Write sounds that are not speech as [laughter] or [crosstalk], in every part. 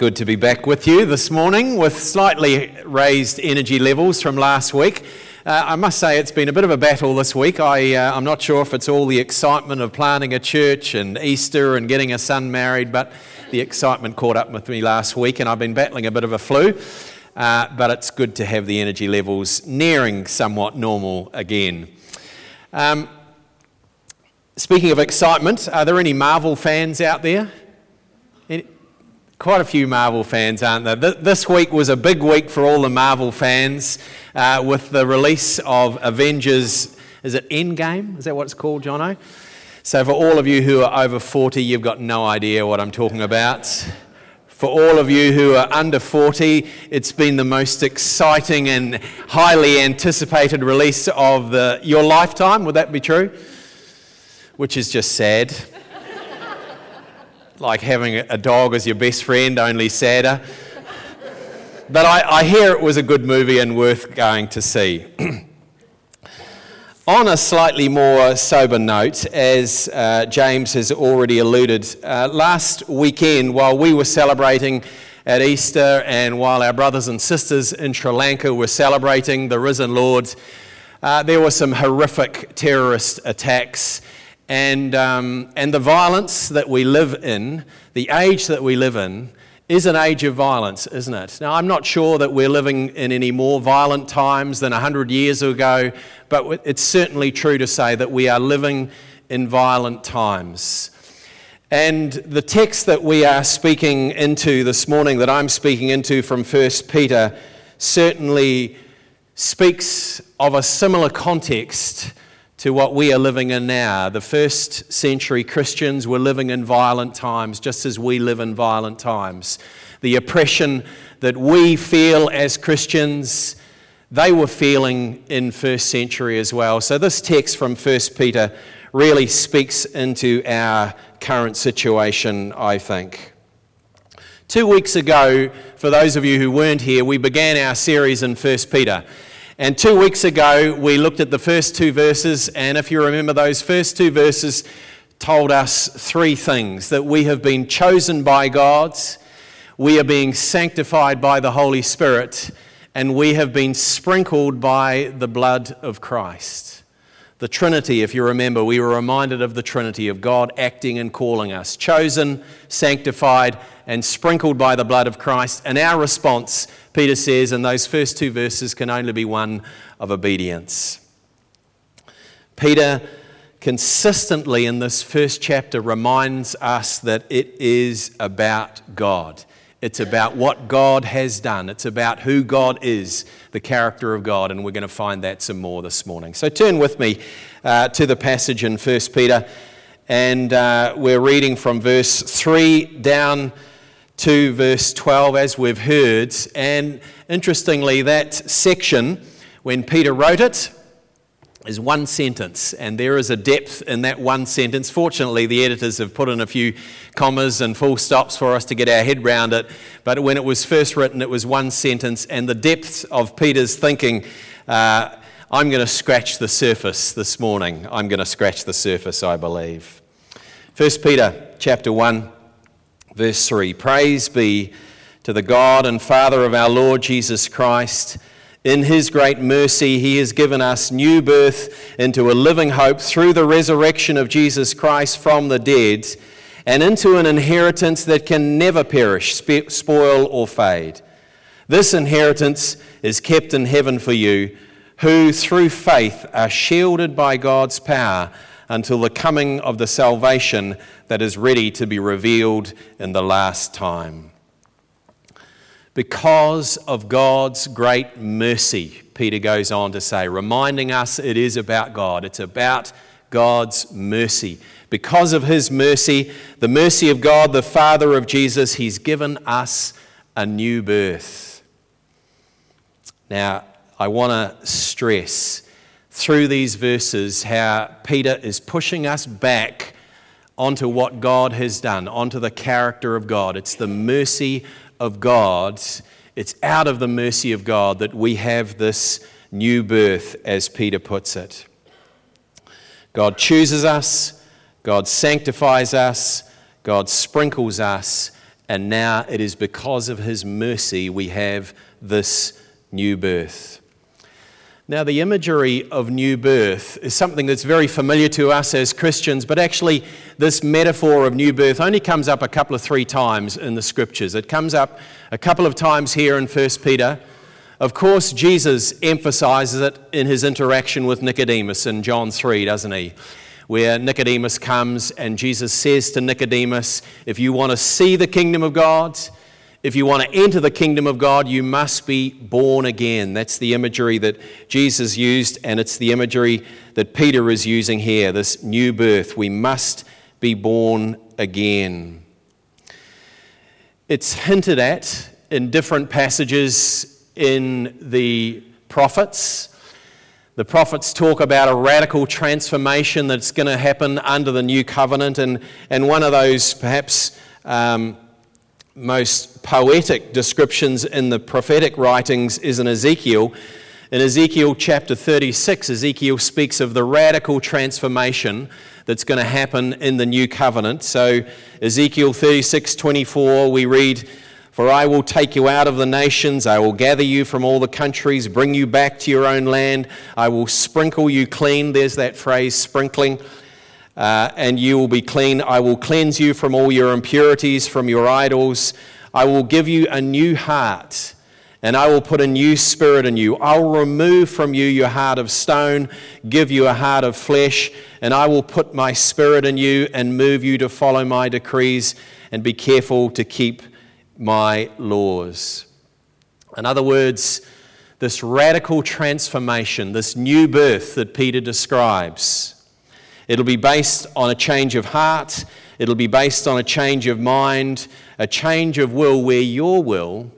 Good to be back with you this morning with slightly raised energy levels from last week. Uh, I must say it's been a bit of a battle this week. I, uh, I'm not sure if it's all the excitement of planting a church and Easter and getting a son married, but the excitement caught up with me last week and I've been battling a bit of a flu. Uh, but it's good to have the energy levels nearing somewhat normal again. Um, speaking of excitement, are there any Marvel fans out there? Quite a few Marvel fans, aren't there? This week was a big week for all the Marvel fans uh, with the release of Avengers. Is it Endgame? Is that what it's called, Jono? So, for all of you who are over 40, you've got no idea what I'm talking about. For all of you who are under 40, it's been the most exciting and highly anticipated release of the, your lifetime. Would that be true? Which is just sad like having a dog as your best friend, only sadder. but I, I hear it was a good movie and worth going to see. [clears throat] On a slightly more sober note, as uh, James has already alluded, uh, last weekend while we were celebrating at Easter and while our brothers and sisters in Sri Lanka were celebrating the risen Lord, uh, there were some horrific terrorist attacks and, um, and the violence that we live in, the age that we live in, is an age of violence, isn't it? Now, I'm not sure that we're living in any more violent times than 100 years ago, but it's certainly true to say that we are living in violent times. And the text that we are speaking into this morning, that I'm speaking into from 1 Peter, certainly speaks of a similar context to what we are living in now. The first century Christians were living in violent times, just as we live in violent times. The oppression that we feel as Christians, they were feeling in first century as well. So this text from 1 Peter really speaks into our current situation, I think. Two weeks ago, for those of you who weren't here, we began our series in 1 Peter. And two weeks ago, we looked at the first two verses, and if you remember, those first two verses told us three things that we have been chosen by God, we are being sanctified by the Holy Spirit, and we have been sprinkled by the blood of Christ. The Trinity, if you remember, we were reminded of the Trinity of God acting and calling us, chosen, sanctified, and sprinkled by the blood of Christ. And our response Peter says and those first two verses can only be one of obedience. Peter consistently in this first chapter reminds us that it is about God. It's about what God has done. It's about who God is, the character of God, and we're going to find that some more this morning. So turn with me uh, to the passage in 1 Peter, and uh, we're reading from verse 3 down 2, verse 12, as we've heard. And interestingly, that section, when Peter wrote it, is one sentence, and there is a depth in that one sentence. Fortunately, the editors have put in a few commas and full stops for us to get our head round it. But when it was first written, it was one sentence, and the depth of Peter's thinking. Uh, I'm going to scratch the surface this morning. I'm going to scratch the surface, I believe. 1 Peter chapter 1 Verse 3 Praise be to the God and Father of our Lord Jesus Christ. In his great mercy, he has given us new birth into a living hope through the resurrection of Jesus Christ from the dead and into an inheritance that can never perish, spoil, or fade. This inheritance is kept in heaven for you, who through faith are shielded by God's power until the coming of the salvation that is ready to be revealed in the last time. Because of God's great mercy, Peter goes on to say, reminding us it is about God. It's about God's mercy. Because of his mercy, the mercy of God, the Father of Jesus, he's given us a new birth. Now, I want to stress through these verses how Peter is pushing us back onto what God has done, onto the character of God. It's the mercy of God. It's out of the mercy of God that we have this new birth, as Peter puts it. God chooses us, God sanctifies us, God sprinkles us, and now it is because of his mercy we have this new birth. Now, the imagery of new birth is something that's very familiar to us as Christians, but actually, this metaphor of new birth only comes up a couple of three times in the scriptures. It comes up a couple of times here in 1 Peter. Of course, Jesus emphasizes it in his interaction with Nicodemus in John 3, doesn't he? Where Nicodemus comes and Jesus says to Nicodemus, If you want to see the kingdom of God, if you want to enter the kingdom of God, you must be born again. That's the imagery that Jesus used, and it's the imagery that Peter is using here this new birth. We must be born again. It's hinted at in different passages in the prophets. The prophets talk about a radical transformation that's going to happen under the new covenant, and, and one of those perhaps. Um, most poetic descriptions in the prophetic writings is in Ezekiel. In Ezekiel chapter 36, Ezekiel speaks of the radical transformation that's going to happen in the new covenant. So, Ezekiel 36 24, we read, For I will take you out of the nations, I will gather you from all the countries, bring you back to your own land, I will sprinkle you clean. There's that phrase, sprinkling uh, and you will be clean. I will cleanse you from all your impurities, from your idols. I will give you a new heart, and I will put a new spirit in you. I will remove from you your heart of stone, give you a heart of flesh, and I will put my spirit in you and move you to follow my decrees and be careful to keep my laws. In other words, this radical transformation, this new birth that Peter describes, It'll be based on a change of heart, it'll be based on a change of mind, a change of will where your will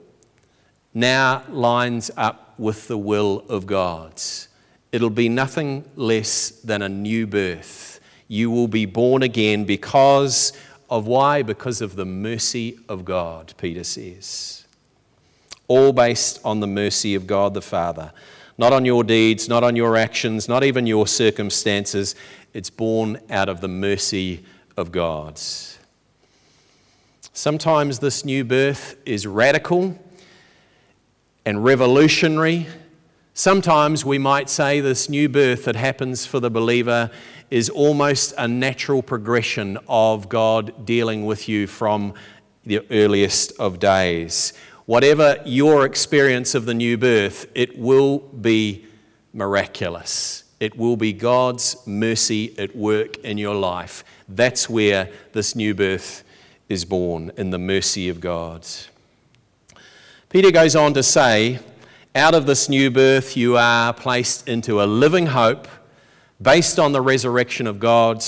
now lines up with the will of God's. It'll be nothing less than a new birth. You will be born again because of why? Because of the mercy of God, Peter says. All based on the mercy of God the Father. Not on your deeds, not on your actions, not even your circumstances. It's born out of the mercy of God. Sometimes this new birth is radical and revolutionary. Sometimes we might say this new birth that happens for the believer is almost a natural progression of God dealing with you from the earliest of days. Whatever your experience of the new birth, it will be miraculous. It will be God's mercy at work in your life. That's where this new birth is born, in the mercy of God. Peter goes on to say, out of this new birth, you are placed into a living hope based on the resurrection of God,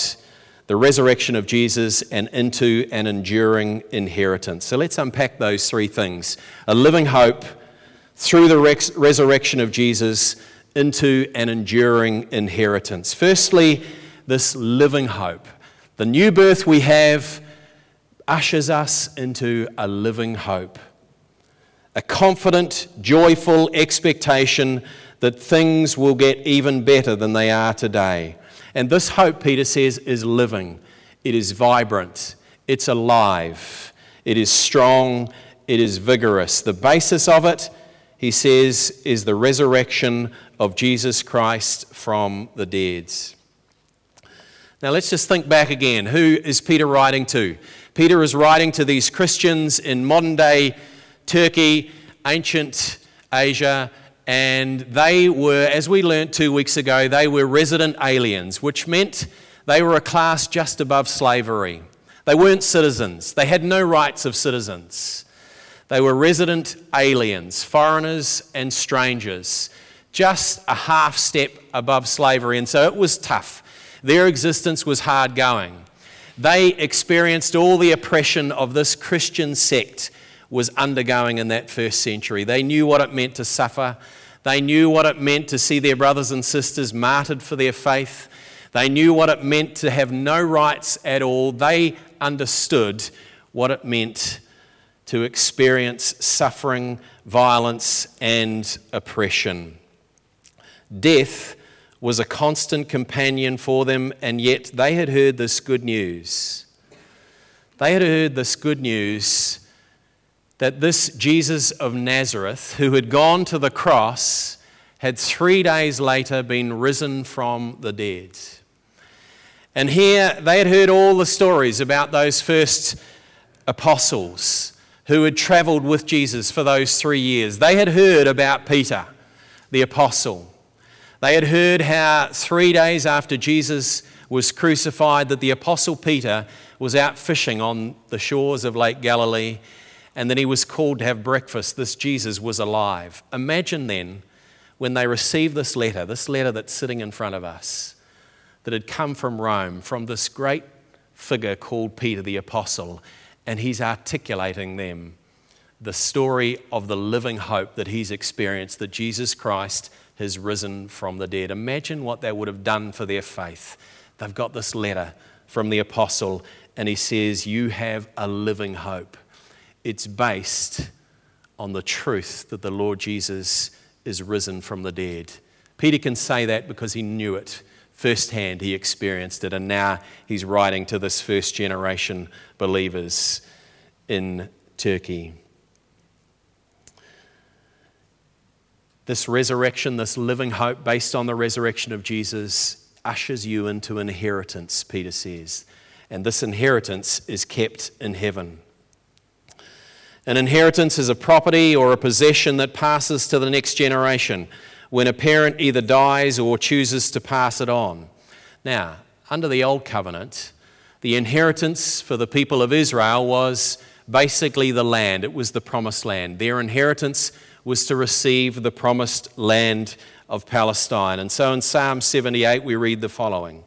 the resurrection of Jesus, and into an enduring inheritance. So let's unpack those three things a living hope through the resurrection of Jesus into an enduring inheritance. Firstly, this living hope. The new birth we have ushers us into a living hope, a confident, joyful expectation that things will get even better than they are today. And this hope, Peter says, is living, it is vibrant, it's alive, it is strong, it is vigorous. The basis of it, he says, is the resurrection of Jesus Christ from the dead. Now let's just think back again. Who is Peter writing to? Peter is writing to these Christians in modern day Turkey, ancient Asia, and they were, as we learnt two weeks ago, they were resident aliens, which meant they were a class just above slavery. They weren't citizens, they had no rights of citizens. They were resident aliens, foreigners and strangers just a half step above slavery, and so it was tough. Their existence was hard going. They experienced all the oppression of this Christian sect was undergoing in that first century. They knew what it meant to suffer. They knew what it meant to see their brothers and sisters martyred for their faith. They knew what it meant to have no rights at all. They understood what it meant to experience suffering, violence, and oppression. Death was a constant companion for them, and yet they had heard this good news. They had heard this good news that this Jesus of Nazareth, who had gone to the cross, had three days later been risen from the dead. And here they had heard all the stories about those first apostles who had traveled with Jesus for those three years. They had heard about Peter, the apostle. They had heard how three days after Jesus was crucified, that the apostle Peter was out fishing on the shores of Lake Galilee and then he was called to have breakfast. This Jesus was alive. Imagine then when they received this letter, this letter that's sitting in front of us, that had come from Rome, from this great figure called Peter the Apostle, and he's articulating them the story of the living hope that he's experienced, that Jesus Christ has risen from the dead. Imagine what that would have done for their faith. They've got this letter from the apostle, and he says, You have a living hope it's based on the truth that the Lord Jesus is risen from the dead. Peter can say that because he knew it firsthand, he experienced it, and now he's writing to this first generation believers in Turkey. This resurrection, this living hope based on the resurrection of Jesus, ushers you into inheritance, Peter says. And this inheritance is kept in heaven. An inheritance is a property or a possession that passes to the next generation when a parent either dies or chooses to pass it on. Now, under the Old Covenant, the inheritance for the people of Israel was basically the land, it was the promised land. Their inheritance was to receive the promised land of Palestine. And so in Psalm 78, we read the following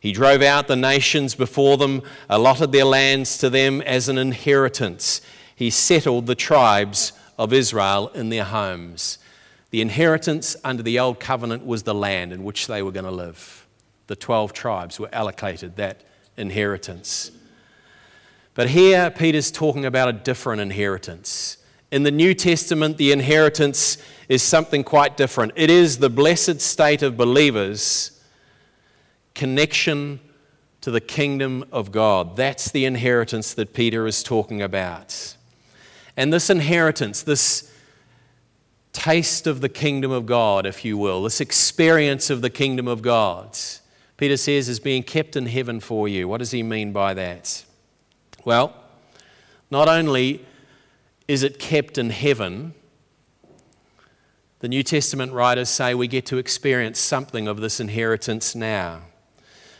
He drove out the nations before them, allotted their lands to them as an inheritance he settled the tribes of Israel in their homes. The inheritance under the old covenant was the land in which they were going to live. The 12 tribes were allocated that inheritance. But here, Peter's talking about a different inheritance. In the New Testament, the inheritance is something quite different. It is the blessed state of believers' connection to the kingdom of God. That's the inheritance that Peter is talking about. And this inheritance, this taste of the kingdom of God, if you will, this experience of the kingdom of God, Peter says is being kept in heaven for you. What does he mean by that? Well, not only is it kept in heaven, the New Testament writers say we get to experience something of this inheritance now.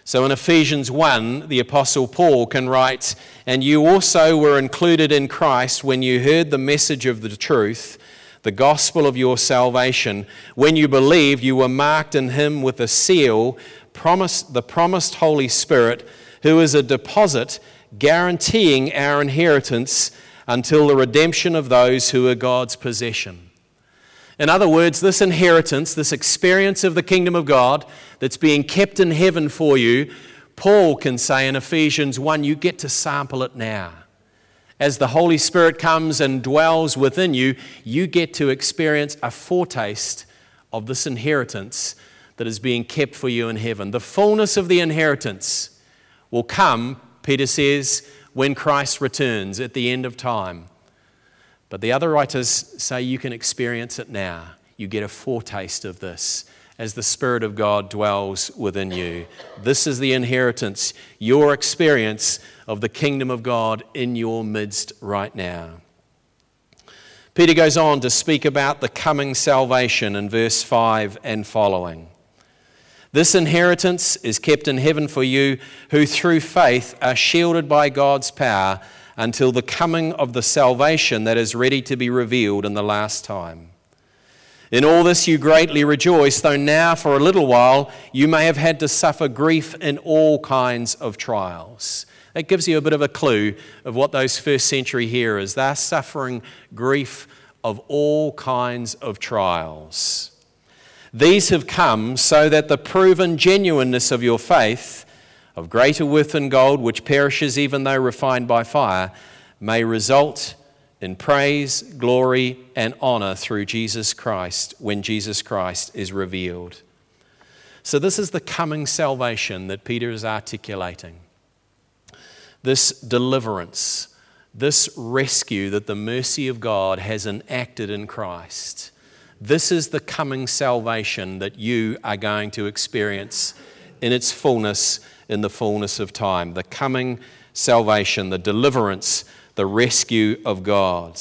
So in Ephesians 1, the Apostle Paul can write, And you also were included in Christ when you heard the message of the truth, the gospel of your salvation. When you believed, you were marked in him with a seal, promised, the promised Holy Spirit, who is a deposit guaranteeing our inheritance until the redemption of those who are God's possession. In other words, this inheritance, this experience of the kingdom of God that's being kept in heaven for you, Paul can say in Ephesians 1 you get to sample it now. As the Holy Spirit comes and dwells within you, you get to experience a foretaste of this inheritance that is being kept for you in heaven. The fullness of the inheritance will come, Peter says, when Christ returns at the end of time. But the other writers say you can experience it now. You get a foretaste of this as the Spirit of God dwells within you. This is the inheritance, your experience of the kingdom of God in your midst right now. Peter goes on to speak about the coming salvation in verse 5 and following. This inheritance is kept in heaven for you, who through faith are shielded by God's power until the coming of the salvation that is ready to be revealed in the last time. In all this you greatly rejoice, though now for a little while you may have had to suffer grief in all kinds of trials. That gives you a bit of a clue of what those first century hearers, they're suffering grief of all kinds of trials. These have come so that the proven genuineness of your faith, of greater worth than gold, which perishes even though refined by fire, may result in praise, glory, and honor through Jesus Christ when Jesus Christ is revealed. So, this is the coming salvation that Peter is articulating. This deliverance, this rescue that the mercy of God has enacted in Christ. This is the coming salvation that you are going to experience in its fullness, in the fullness of time. The coming salvation, the deliverance, the rescue of God.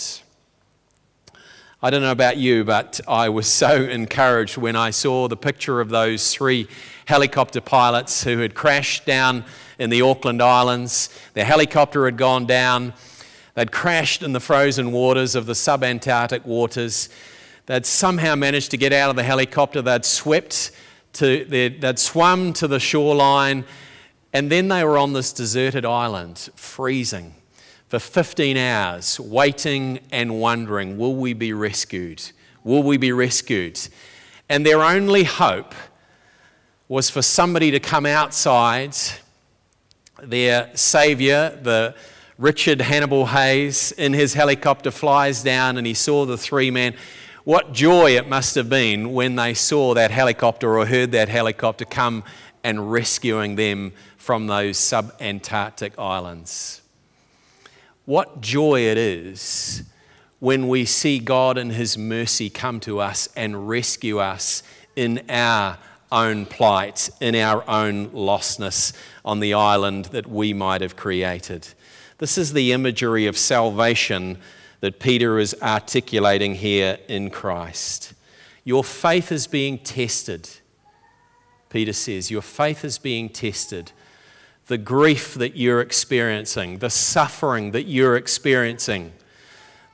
I don't know about you, but I was so encouraged when I saw the picture of those three helicopter pilots who had crashed down in the Auckland Islands. Their helicopter had gone down They'd crashed in the frozen waters of the subantarctic waters. They'd somehow managed to get out of the helicopter. They'd swept to, they'd swum to the shoreline, and then they were on this deserted island, freezing for 15 hours, waiting and wondering, will we be rescued? Will we be rescued? And their only hope was for somebody to come outside, their savior, the Richard Hannibal Hayes, in his helicopter flies down and he saw the three men. What joy it must have been when they saw that helicopter or heard that helicopter come and rescuing them from those subantarctic islands. What joy it is when we see God in His mercy come to us and rescue us in our own plight, in our own lostness on the island that we might have created. This is the imagery of salvation that Peter is articulating here in Christ. Your faith is being tested. Peter says, Your faith is being tested. The grief that you're experiencing, the suffering that you're experiencing,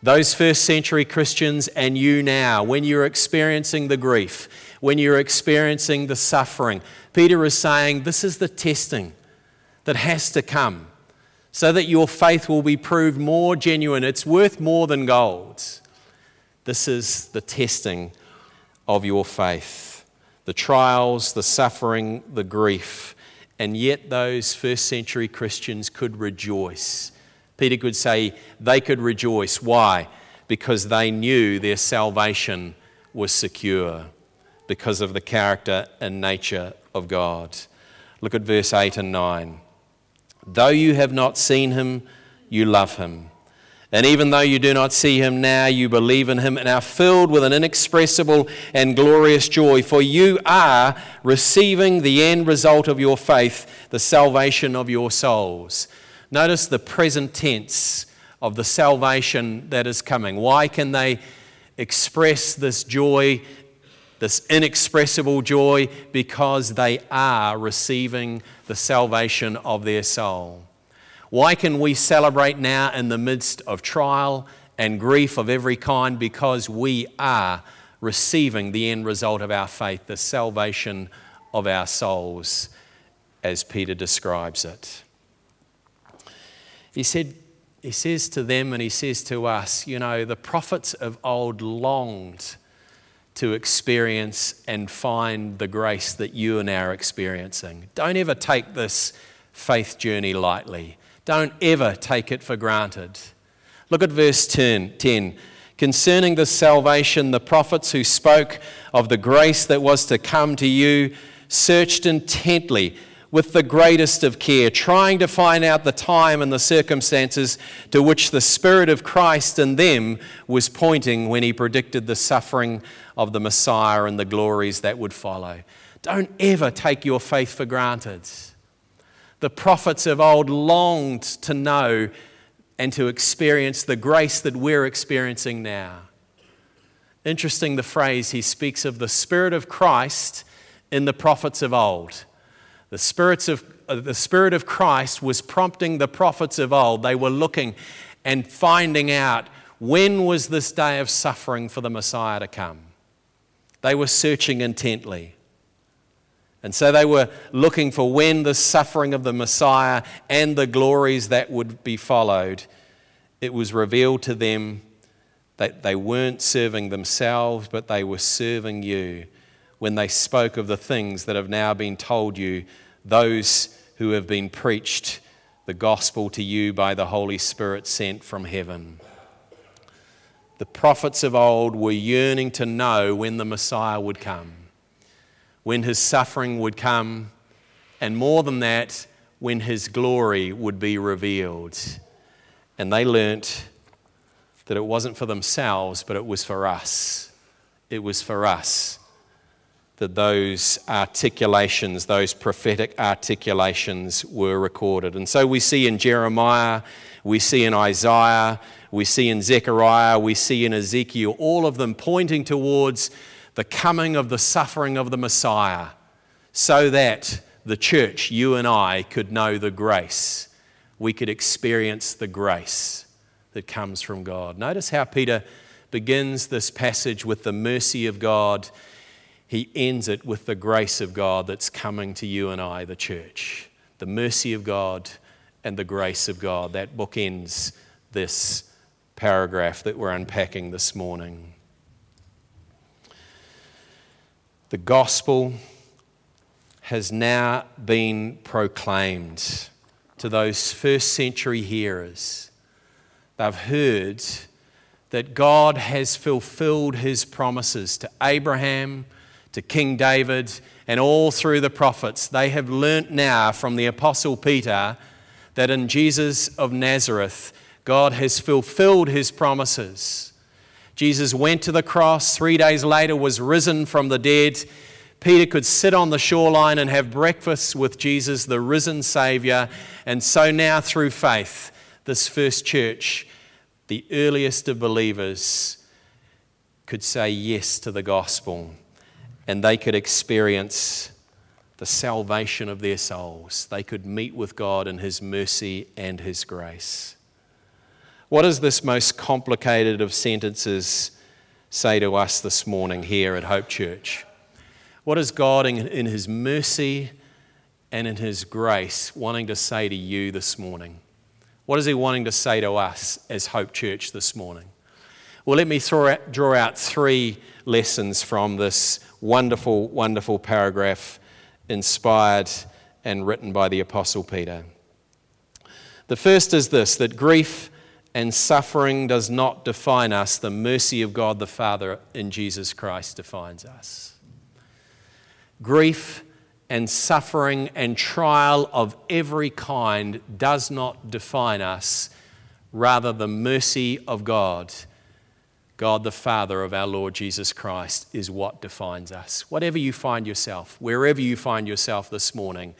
those first century Christians and you now, when you're experiencing the grief, when you're experiencing the suffering, Peter is saying, This is the testing that has to come so that your faith will be proved more genuine. It's worth more than gold. This is the testing of your faith the trials, the suffering, the grief. And yet, those first century Christians could rejoice. Peter could say they could rejoice. Why? Because they knew their salvation was secure because of the character and nature of God. Look at verse 8 and 9. Though you have not seen him, you love him. And even though you do not see him now, you believe in him and are filled with an inexpressible and glorious joy, for you are receiving the end result of your faith, the salvation of your souls. Notice the present tense of the salvation that is coming. Why can they express this joy this inexpressible joy because they are receiving the salvation of their soul. Why can we celebrate now in the midst of trial and grief of every kind? Because we are receiving the end result of our faith, the salvation of our souls, as Peter describes it. He said, he says to them and he says to us, you know, the prophets of old longed to experience and find the grace that you and I are experiencing. Don't ever take this faith journey lightly. Don't ever take it for granted. Look at verse 10. 10. Concerning the salvation, the prophets who spoke of the grace that was to come to you searched intently with the greatest of care, trying to find out the time and the circumstances to which the Spirit of Christ in them was pointing when he predicted the suffering of the Messiah and the glories that would follow. Don't ever take your faith for granted. The prophets of old longed to know and to experience the grace that we're experiencing now. Interesting the phrase he speaks of the Spirit of Christ in the prophets of old. The, spirits of, uh, the Spirit of Christ was prompting the prophets of old. They were looking and finding out when was this day of suffering for the Messiah to come. They were searching intently. And so they were looking for when the suffering of the Messiah and the glories that would be followed, it was revealed to them that they weren't serving themselves, but they were serving you when they spoke of the things that have now been told you, those who have been preached the gospel to you by the Holy Spirit sent from heaven. The prophets of old were yearning to know when the Messiah would come, when his suffering would come, and more than that, when his glory would be revealed. And they learnt that it wasn't for themselves, but it was for us. It was for us that those articulations, those prophetic articulations were recorded. And so we see in Jeremiah, we see in Isaiah, we see in Zechariah, we see in Ezekiel, all of them pointing towards the coming of the suffering of the Messiah, so that the church, you and I, could know the grace. We could experience the grace that comes from God. Notice how Peter begins this passage with the mercy of God he ends it with the grace of God that's coming to you and I, the church. The mercy of God and the grace of God. That book ends this paragraph that we're unpacking this morning. The gospel has now been proclaimed to those first century hearers. They've heard that God has fulfilled his promises to Abraham to King David, and all through the prophets. They have learnt now from the Apostle Peter that in Jesus of Nazareth, God has fulfilled his promises. Jesus went to the cross, three days later, was risen from the dead. Peter could sit on the shoreline and have breakfast with Jesus, the risen Savior. And so now, through faith, this first church, the earliest of believers, could say yes to the gospel and they could experience the salvation of their souls. They could meet with God in His mercy and His grace. What does this most complicated of sentences say to us this morning here at Hope Church? What is God in, in His mercy and in His grace wanting to say to you this morning? What is He wanting to say to us as Hope Church this morning? Well, let me out, draw out three lessons from this wonderful, wonderful paragraph inspired and written by the Apostle Peter. The first is this that grief and suffering does not define us, the mercy of God the Father in Jesus Christ defines us. Grief and suffering and trial of every kind does not define us, rather, the mercy of God God the Father of our Lord Jesus Christ is what defines us. Whatever you find yourself, wherever you find yourself this morning,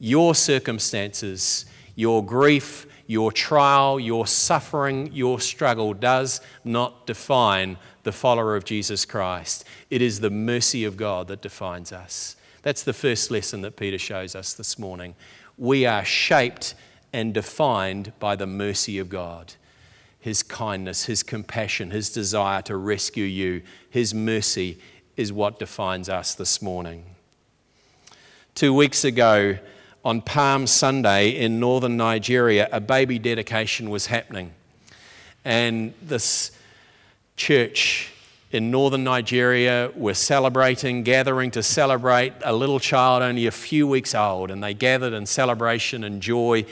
your circumstances, your grief, your trial, your suffering, your struggle does not define the follower of Jesus Christ. It is the mercy of God that defines us. That's the first lesson that Peter shows us this morning. We are shaped and defined by the mercy of God. His kindness, His compassion, His desire to rescue you, His mercy is what defines us this morning. Two weeks ago, on Palm Sunday in northern Nigeria, a baby dedication was happening. And this church in northern Nigeria were celebrating, gathering to celebrate a little child only a few weeks old. And they gathered in celebration and joy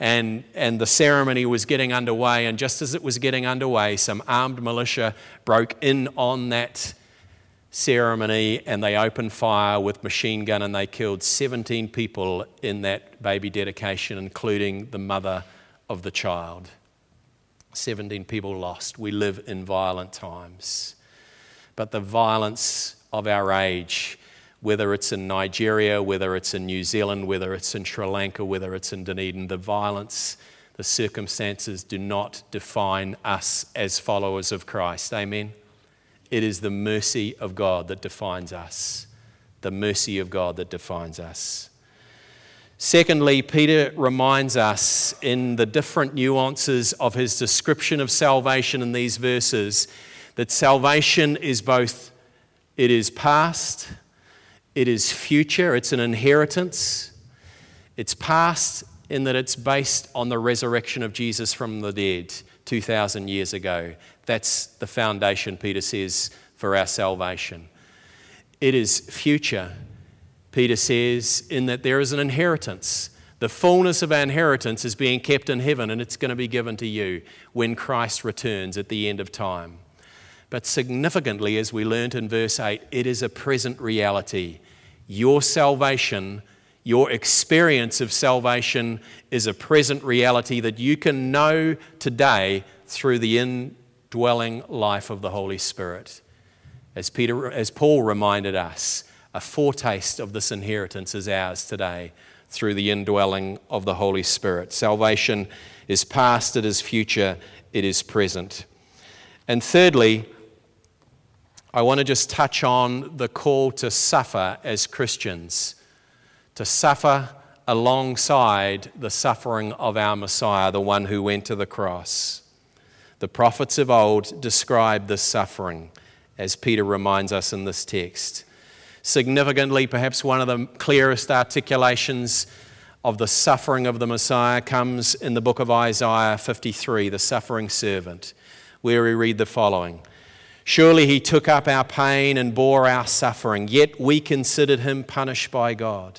and, and the ceremony was getting underway. And just as it was getting underway, some armed militia broke in on that ceremony and they opened fire with machine gun and they killed 17 people in that baby dedication, including the mother of the child. 17 people lost. We live in violent times. But the violence of our age whether it's in Nigeria, whether it's in New Zealand, whether it's in Sri Lanka, whether it's in Dunedin, the violence, the circumstances do not define us as followers of Christ. Amen. It is the mercy of God that defines us. The mercy of God that defines us. Secondly, Peter reminds us in the different nuances of his description of salvation in these verses that salvation is both it is past it is future, it's an inheritance. It's past in that it's based on the resurrection of Jesus from the dead 2,000 years ago. That's the foundation, Peter says, for our salvation. It is future, Peter says, in that there is an inheritance. The fullness of our inheritance is being kept in heaven and it's going to be given to you when Christ returns at the end of time. But significantly, as we learnt in verse 8, it is a present reality. Your salvation, Your experience of salvation is a present reality that you can know today through the indwelling life of the Holy Spirit. As, Peter, as Paul reminded us, a foretaste of this inheritance is ours today through the indwelling of the Holy Spirit. Salvation is past, it is future, it is present. And thirdly, I want to just touch on the call to suffer as Christians, to suffer alongside the suffering of our Messiah, the one who went to the cross. The prophets of old described this suffering, as Peter reminds us in this text. Significantly, perhaps one of the clearest articulations of the suffering of the Messiah comes in the book of Isaiah 53, the suffering servant where we read the following Surely he took up our pain and bore our suffering, yet we considered him punished by God,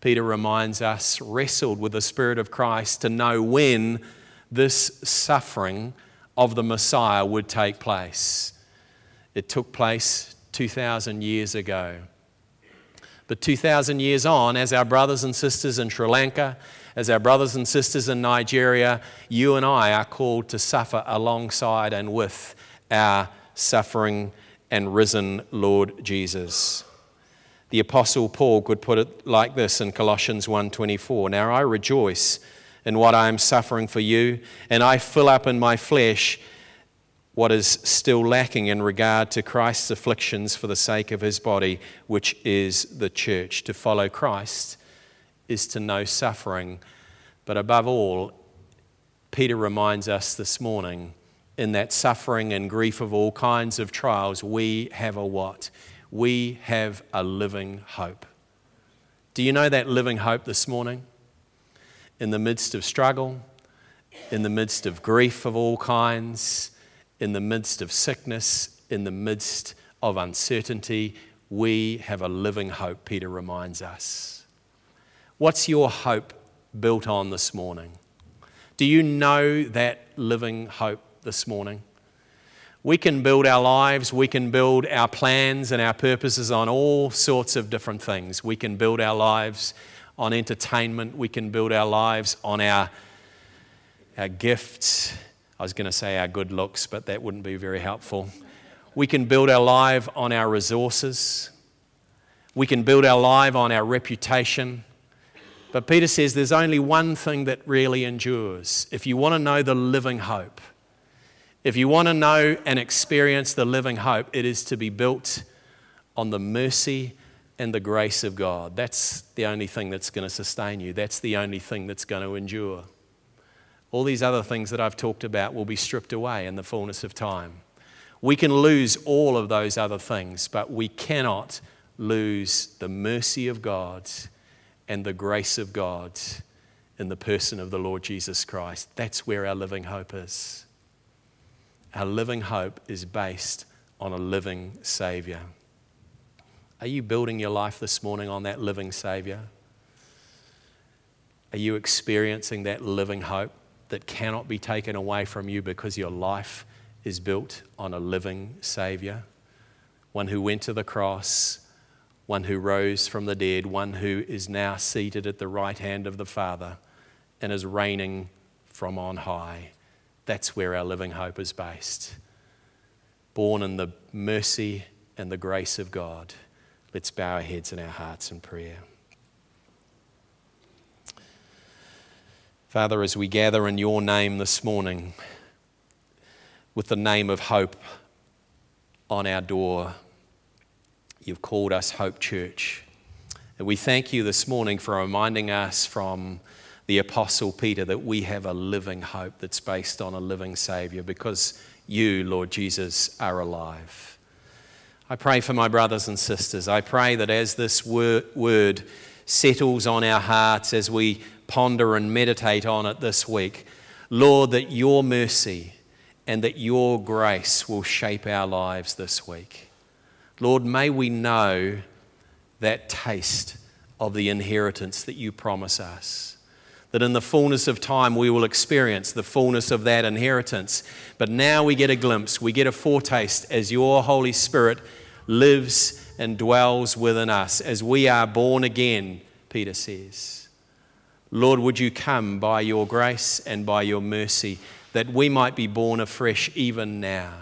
Peter reminds us, wrestled with the Spirit of Christ to know when this suffering of the Messiah would take place. It took place 2,000 years ago. But 2,000 years on, as our brothers and sisters in Sri Lanka, as our brothers and sisters in Nigeria, you and I are called to suffer alongside and with our suffering and risen Lord Jesus. The apostle Paul could put it like this in Colossians 1:24. Now I rejoice in what I am suffering for you, and I fill up in my flesh what is still lacking in regard to Christ's afflictions for the sake of his body, which is the church. To follow Christ is to know suffering. But above all, Peter reminds us this morning in that suffering and grief of all kinds of trials, we have a what? We have a living hope. Do you know that living hope this morning? In the midst of struggle, in the midst of grief of all kinds, in the midst of sickness, in the midst of uncertainty, we have a living hope, Peter reminds us. What's your hope built on this morning? Do you know that living hope this morning? We can build our lives, we can build our plans and our purposes on all sorts of different things. We can build our lives on entertainment, we can build our lives on our, our gifts I was going to say our good looks, but that wouldn't be very helpful. We can build our life on our resources. We can build our life on our reputation. But Peter says there's only one thing that really endures. If you want to know the living hope, if you want to know and experience the living hope, it is to be built on the mercy and the grace of God. That's the only thing that's going to sustain you. That's the only thing that's going to endure. All these other things that I've talked about will be stripped away in the fullness of time. We can lose all of those other things, but we cannot lose the mercy of God and the grace of God in the person of the Lord Jesus Christ. That's where our living hope is. Our living hope is based on a living Savior. Are you building your life this morning on that living Savior? Are you experiencing that living hope? that cannot be taken away from you because your life is built on a living Savior, one who went to the cross, one who rose from the dead, one who is now seated at the right hand of the Father and is reigning from on high. That's where our living hope is based. Born in the mercy and the grace of God. Let's bow our heads and our hearts in prayer. Father, as we gather in your name this morning with the name of hope on our door, you've called us Hope Church. And we thank you this morning for reminding us from the Apostle Peter that we have a living hope that's based on a living Savior because you, Lord Jesus, are alive. I pray for my brothers and sisters. I pray that as this word settles on our hearts as we ponder and meditate on it this week. Lord, that your mercy and that your grace will shape our lives this week. Lord, may we know that taste of the inheritance that you promise us. That in the fullness of time we will experience the fullness of that inheritance. But now we get a glimpse, we get a foretaste as your Holy Spirit lives and dwells within us, as we are born again, Peter says. Lord, would you come by your grace and by your mercy that we might be born afresh even now,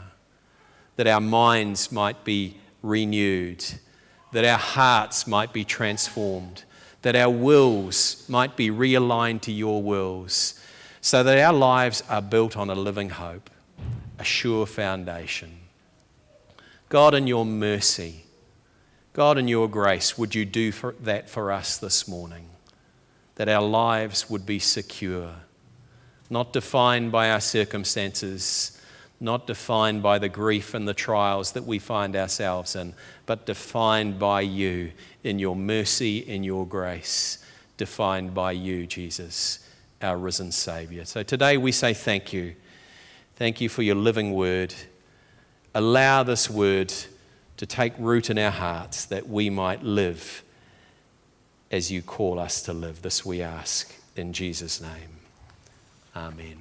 that our minds might be renewed, that our hearts might be transformed, that our wills might be realigned to your wills, so that our lives are built on a living hope, a sure foundation. God, in your mercy, God, in your grace, would you do for that for us this morning? That our lives would be secure, not defined by our circumstances, not defined by the grief and the trials that we find ourselves in, but defined by you in your mercy, in your grace, defined by you, Jesus, our risen Savior. So today we say thank you. Thank you for your living word. Allow this word to take root in our hearts that we might live as you call us to live. This we ask in Jesus' name. Amen.